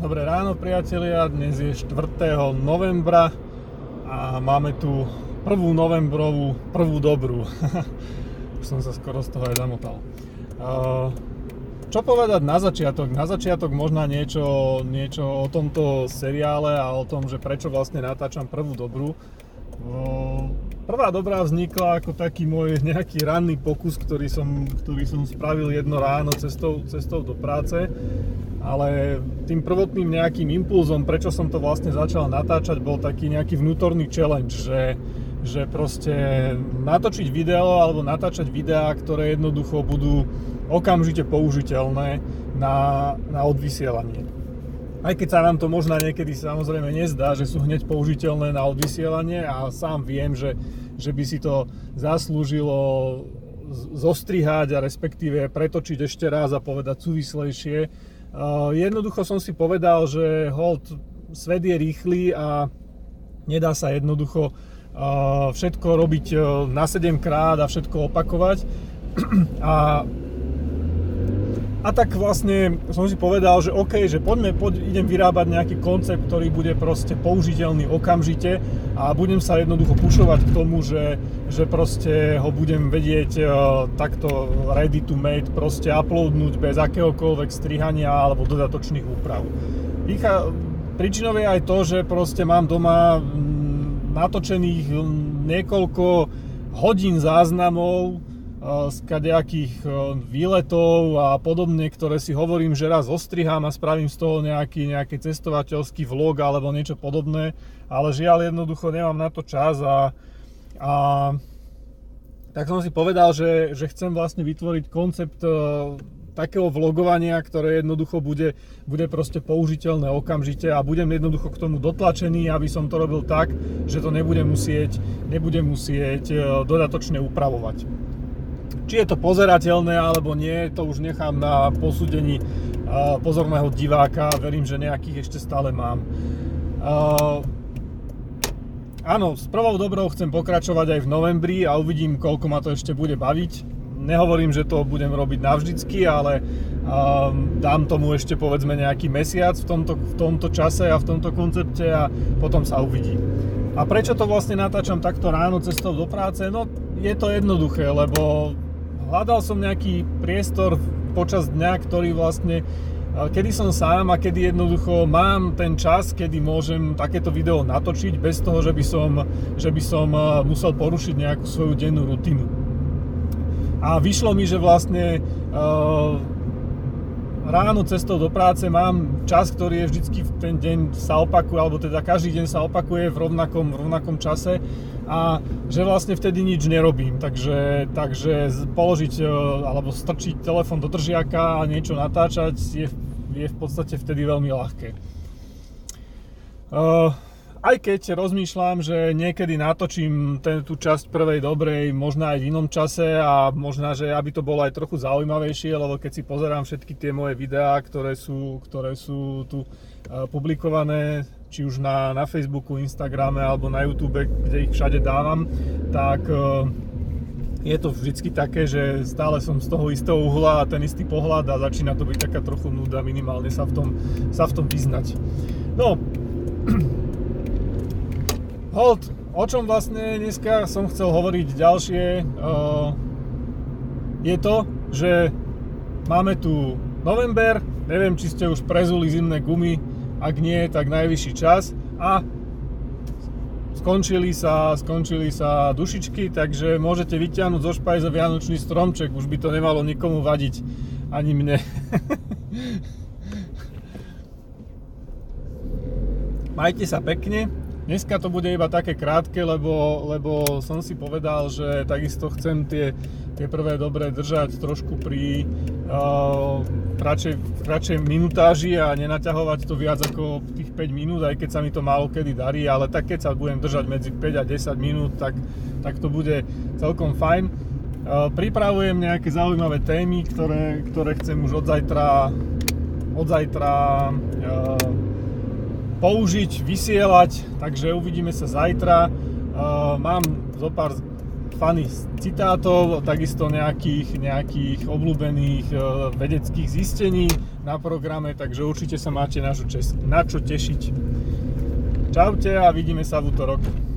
Dobré ráno priatelia, dnes je 4. novembra a máme tu prvú novembrovú, prvú dobrú. Už som sa skoro z toho aj zamotal. Čo povedať na začiatok? Na začiatok možno niečo, niečo o tomto seriále a o tom, že prečo vlastne natáčam prvú dobrú. Prvá dobrá vznikla ako taký môj nejaký ranný pokus, ktorý som, ktorý som spravil jedno ráno cestou, cestou do práce ale tým prvotným nejakým impulzom, prečo som to vlastne začal natáčať, bol taký nejaký vnútorný challenge, že, že proste natočiť video alebo natáčať videá, ktoré jednoducho budú okamžite použiteľné na, na odvysielanie. Aj keď sa nám to možno niekedy samozrejme nezdá, že sú hneď použiteľné na odvysielanie a sám viem, že, že by si to zaslúžilo zostrihať a respektíve pretočiť ešte raz a povedať súvislejšie, jednoducho som si povedal, že hold, svet je rýchly a nedá sa jednoducho uh, všetko robiť uh, na 7 krát a všetko opakovať. A a tak vlastne som si povedal, že OK, že poďme, poď, idem vyrábať nejaký koncept, ktorý bude proste použiteľný okamžite a budem sa jednoducho pušovať k tomu, že, že proste ho budem vedieť uh, takto ready to made proste uploadnúť bez akéhokoľvek strihania alebo dodatočných úprav. Vychá, príčinou je aj to, že proste mám doma natočených niekoľko hodín záznamov z kadejakých výletov a podobne, ktoré si hovorím, že raz ostrihám a spravím z toho nejaký, nejaký cestovateľský vlog alebo niečo podobné, ale žiaľ jednoducho nemám na to čas a, a tak som si povedal, že, že chcem vlastne vytvoriť koncept takého vlogovania, ktoré jednoducho bude, bude proste použiteľné okamžite a budem jednoducho k tomu dotlačený, aby som to robil tak, že to nebudem musieť, nebudem musieť dodatočne upravovať. Či je to pozerateľné alebo nie, to už nechám na posúdení pozorného diváka. Verím, že nejakých ešte stále mám. Áno, s prvou dobrou chcem pokračovať aj v novembri a uvidím, koľko ma to ešte bude baviť. Nehovorím, že to budem robiť navždycky, ale dám tomu ešte povedzme nejaký mesiac v tomto, v tomto čase a v tomto koncepte a potom sa uvidí. A prečo to vlastne natáčam takto ráno cestou do práce? No je to jednoduché, lebo hľadal som nejaký priestor počas dňa, ktorý vlastne kedy som sám a kedy jednoducho mám ten čas, kedy môžem takéto video natočiť bez toho, že by som, že by som musel porušiť nejakú svoju dennú rutinu. A vyšlo mi, že vlastne ráno cestou do práce mám čas, ktorý je vždycky v ten deň sa opakuje, alebo teda každý deň sa opakuje v rovnakom, v rovnakom čase a že vlastne vtedy nič nerobím. Takže, takže položiť e, alebo strčiť telefon do držiaka a niečo natáčať je, je v podstate vtedy veľmi ľahké. Uh, aj keď rozmýšľam, že niekedy natočím ten, tú časť prvej dobrej, možno aj v inom čase a možno, že aby to bolo aj trochu zaujímavejšie, lebo keď si pozerám všetky tie moje videá, ktoré sú, ktoré sú tu uh, publikované, či už na, na Facebooku, Instagrame alebo na YouTube, kde ich všade dávam, tak uh, je to vždycky také, že stále som z toho istého uhla a ten istý pohľad a začína to byť taká trochu nuda minimálne sa v tom, sa v tom vyznať. No, Hold, o čom vlastne dneska som chcel hovoriť ďalšie, uh, je to, že máme tu november, neviem, či ste už prezuli zimné gumy, ak nie, tak najvyšší čas a skončili sa, skončili sa dušičky, takže môžete vyťahnuť zo špajza vianočný stromček, už by to nemalo nikomu vadiť, ani mne. Majte sa pekne, Dneska to bude iba také krátke, lebo, lebo som si povedal, že takisto chcem tie, tie prvé dobré držať trošku pri uh, kratšej, kratšej minutáži a nenaťahovať to viac ako tých 5 minút, aj keď sa mi to málo kedy darí, ale tak keď sa budem držať medzi 5 a 10 minút, tak, tak to bude celkom fajn. Uh, pripravujem nejaké zaujímavé témy, ktoré, ktoré chcem už od zajtra, od zajtra uh, použiť, vysielať, takže uvidíme sa zajtra. Mám zo pár fany citátov, takisto nejakých, nejakých obľúbených e, vedeckých zistení na programe, takže určite sa máte na čo, na čo tešiť. Čaute a vidíme sa v útorok.